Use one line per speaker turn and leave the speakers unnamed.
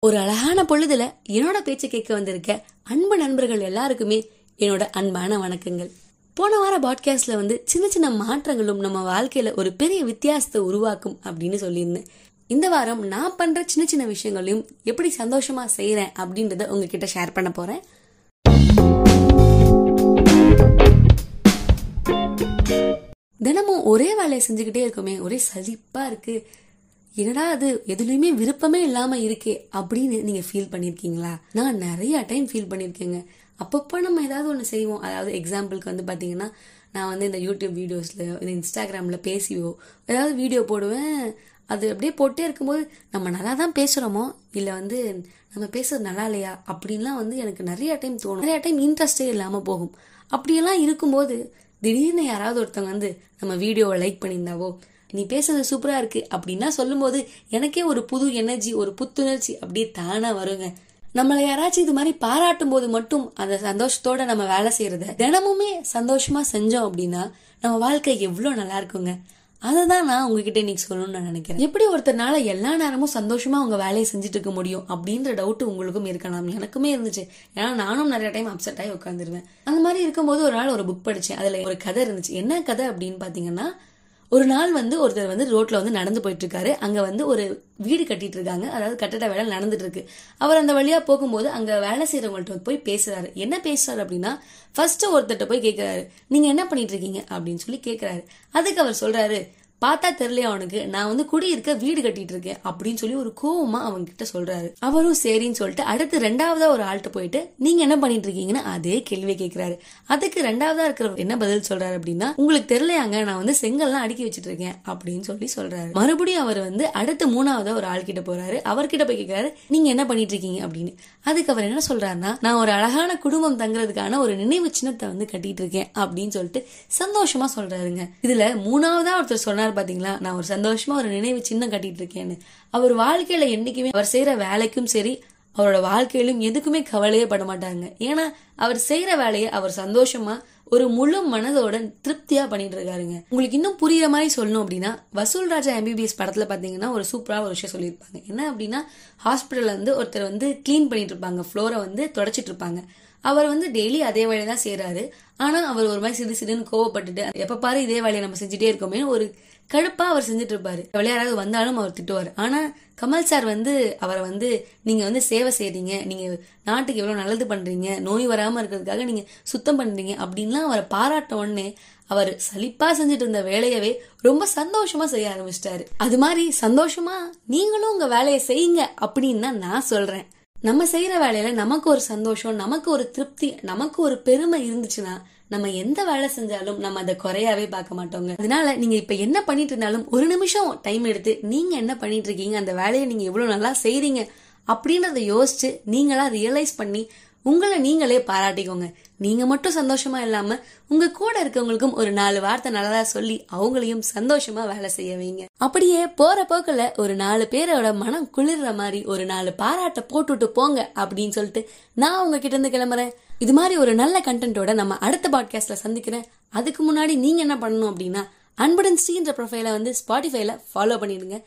ஒரு அழகான பொழுதுல என்னோட பேச்சு கேட்க வந்திருக்க அன்பு நண்பர்கள் எல்லாருக்குமே என்னோட அன்பான வணக்கங்கள். போன வார பாட்காஸ்ட்ல வந்து சின்ன சின்ன மாற்றங்களும் நம்ம வாழ்க்கையில ஒரு பெரிய வித்தியாசத்தை உருவாக்கும் அப்படின்னு சொல்லியிருந்தேன். இந்த வாரம் நான் பண்ற சின்ன சின்ன விஷயங்களையும் எப்படி சந்தோஷமா செய்யறேன் அப்படின்றத உங்ககிட்ட ஷேர் பண்ண போறேன். தினமும் ஒரே வேலையை செஞ்சுக்கிட்டே இருக்குமே ஒரே சலிப்பா இருக்கு. என்னடா அது? எதுலையுமே விருப்பமே இல்லாம இருக்கே அப்படின்னு நீங்க ஃபீல் பண்ணிருக்கீங்களா? நான் நிறைய டைம் ஃபீல் பண்ணிருக்கேங்க. அப்பப்போ நம்ம ஏதாவது ஒன்று செய்வோம். அதாவது எக்ஸாம்பிளுக்கு வந்து பார்த்தீங்கன்னா நான் வந்து இந்த யூடியூப் வீடியோஸில் இந்த இன்ஸ்டாகிராமில் பேசிவோ ஏதாவது வீடியோ போடுவேன். அது அப்படியே போட்டே இருக்கும்போது நம்ம நல்லா தான் பேசுகிறோமோ இல்லை வந்து நம்ம பேசுறது நல்லா இல்லையா? அப்படின்லாம் வந்து எனக்கு நிறைய டைம் தோணும். நிறைய டைம் இன்ட்ரெஸ்டே இல்லாமல் போகும். அப்படியெல்லாம் இருக்கும்போது திடீர்னு யாராவது ஒருத்தவங்க வந்து நம்ம வீடியோவை லைக் பண்ணியிருந்தாவோ நீ பேசுறது சூப்பரா இருக்கு அப்படின்னா சொல்லும்போது எனக்கே ஒரு புது எனர்ஜி ஒரு புத்துணர்ச்சி அப்படியே தானா வருங்க. நம்மளை யாராச்சும் இது மாதிரி பாராட்டும் போது மட்டும் அந்த சந்தோஷத்தோட நம்ம வேலை செய்யறத தினமுமே சந்தோஷமா செஞ்சோம் அப்படின்னா நம்ம வாழ்க்கை எவ்வளவு நல்லா இருக்குங்க. அதை தான் நான் உங்ககிட்ட இன்னைக்கு சொல்லணும்னு நான் நினைக்கிறேன். எப்படி ஒருத்தனால எல்லா நேரமும் சந்தோஷமா உங்க வேலையை செஞ்சுட்டு இருக்க முடியும் அப்படின்ற டவுட் உங்களுக்கும் இருக்கலாம். எனக்குமே இருந்துச்சு. ஏன்னா நானும் நிறைய டைம் அப்செட் ஆகி உட்காந்துருவேன் அந்த மாதிரி இருக்கும்போது ஒரு நாள் ஒரு புக் படிச்சேன். அதுல ஒரு கதை இருந்துச்சு. என்ன கதை அப்படின்னு பாத்தீங்கன்னா ஒரு நாள் வந்து ஒருத்தர் வந்து ரோட்ல வந்து நடந்து போயிட்டு இருக்காரு அங்க வந்து ஒரு வீடு கட்டிட்டு இருக்காங்க அதாவது கட்டட வேலை நடந்துட்டு இருக்கு அவர் அந்த வழியா போகும்போது அங்க வேலை செய்யறவங்கள்ட்ட போய் பேசுறாரு. என்ன பேசுறாரு அப்படின்னா ஃபர்ஸ்ட் ஒருத்தர்கிட்ட போய் கேட்கிறாரு நீங்க என்ன பண்ணிட்டு இருக்கீங்க அப்படின்னு சொல்லி கேட்கிறாரு அதுக்கு அவர் சொல்றாரு பார்த்தா தெரியலையா அவனுக்கு. நான் வந்து குடியிருக்க வீடு கட்டிட்டு இருக்கேன் அப்படின்னு சொல்லி ஒரு கோவமா அவங்க கிட்ட சொல்றாரு. அவரும் சரின்னு சொல்லிட்டு அடுத்து ரெண்டாவதா ஒரு ஆள்கிட்ட போயிட்டு நீங்க என்ன பண்ணிட்டு இருக்கீங்கன்னு அதே கேள்வி கேட்கிறாரு அதுக்கு ரெண்டாவதா இருக்கிற என்ன பதில் சொல்றாரு அப்படின்னா உங்களுக்கு தெரியலையாங்க நான் வந்து செங்கல்லாம் அடுக்கி வச்சிட்டு இருக்கேன் அப்படின்னு சொல்லி சொல்றாரு. மறுபடியும் அவர் வந்து அடுத்து மூணாவதா ஒரு ஆள் கிட்ட போறாரு. அவர்கிட்ட போய் கேட்கிறாரு நீங்க என்ன பண்ணிட்டு இருக்கீங்க அப்படின்னு. அதுக்கு அவர் என்ன சொல்றாருன்னா நான் ஒரு அழகான குடும்பம் தங்குறதுக்கான ஒரு நினைவு சின்னத்தை வந்து கட்டிட்டு இருக்கேன் அப்படின்னு சொல்லிட்டு சந்தோஷமா சொல்றாருங்க. இதுல மூணாவதா ஒருத்தர் சொன்னார் பாத்தீங்களா? நான் ஒரு சந்தோஷமா ஒரு நினைவு சின்னம் கட்டிட்டு இருக்கேன்னு. அவர் வாழ்க்கையில என்னைக்குமே அவர் செய்யற வேலைக்கும் சரி அவரோட வாழ்க்கையிலும் எதுக்குமே கவலையே பட மாட்டாங்க. ஏன்னா அவர் செய்யற வேலையை அவர் சந்தோஷமா ஒரு முழு மனதோட திருப்தியா பண்ணிட்டு இருக்காருங்க. உங்களுக்கு இன்னும் புரியுற மாதிரி சொல்லணும் அப்படின்னா வசூல் ராஜா எம்பிபிஎஸ் படத்துல பாத்தீங்கன்னா ஒரு சூப்பரா ஒரு விஷயம் சொல்லியிருப்பாங்க. என்ன அப்படின்னா ஹாஸ்பிட்டல்ல வந்து ஒருத்தர் வந்து கிளீன் பண்ணிட்டு இருப்பாங்க. ஃப்ளோரை வந்து தொடச்சிட்டு இருப்பாங்க. அவர் வந்து டெய்லி அதே வேலையை தான் செய்யறாரு ஆனா அவர் ஒரு மாதிரி சிறு சிறுன்னு கோவப்பட்டுட்டு எப்ப பாரு இதே வேலையை நம்ம செஞ்சுட்டே இருக்கோமே. ஒரு கடுப்பா அவர் செஞ்சுட்டு இருப்பாரு யாராவது வந்தாலும் அவர் திட்டுவார். ஆனா கமல் சார் வந்து அவரை வந்து நீங்க வந்து சேவை செய்யறீங்க நீங்க நாட்டுக்கு எவ்வளவு நல்லது பண்றீங்க. நோய் வராம இருக்கிறதுக்காக நீங்க சுத்தம் பண்றீங்க. அப்படின்லாம் அவரை பாராட்ட உடனே அவர் சலிப்பா செஞ்சுட்டு இருந்த வேலையவே ரொம்ப சந்தோஷமா செய்ய ஆரம்பிச்சிட்டாரு. அது மாதிரி சந்தோஷமா நீங்களும் உங்க வேலையை செய்யுங்க. அப்படின்னு தான் நான் சொல்றேன். நம்ம செய்யற வேலையில நமக்கு ஒரு சந்தோஷம் நமக்கு ஒரு திருப்தி நமக்கு ஒரு பெருமை இருந்துச்சுன்னா நம்ம எந்த வேலை செஞ்சாலும் நம்ம அதை குறையாவே பார்க்க மாட்டோங்க. அதனால நீங்க இப்ப என்ன பண்ணிட்டு இருந்தாலும் ஒரு நிமிஷம் டைம் எடுத்து நீங்க என்ன பண்ணிட்டு இருக்கீங்க அந்த வேலையை நீங்க எவ்வளவு நல்லா செய்றீங்க அப்படின்றத யோசிச்சு நீங்களா ரியலைஸ் பண்ணி உங்களை நீங்களே பாராட்டிக்கோங்க. நீங்க மட்டும் சந்தோஷமா இல்லாம உங்க கூட இருக்கவங்களுக்கும் ஒரு நாலு வார்த்தை நல்லதா சொல்லி அவங்களையும் சந்தோஷமா வேலை செய்ய வைங்க. அப்படியே போற போக்குல ஒரு நாலு பேரோட மனம் குளிர்ற மாதிரி ஒரு நாலு பாராட்ட போட்டுட்டு போங்க அப்படின்னு சொல்லிட்டு நான் உங்ககிட்ட இருந்து கிளம்புறேன். இது மாதிரி ஒரு நல்ல கண்டென்ட்டோட நம்ம அடுத்த பாட்காஸ்ட்ல சந்திக்கிறேன். அதுக்கு முன்னாடி நீங்க என்ன பண்ணணும் அப்படின்னா அன்புடன் ஸ்ரீன்ற ப்ரொஃபைல வந்து ஸ்பாட்டிஃபைல ஃபாலோ பண்ணிடுங்க.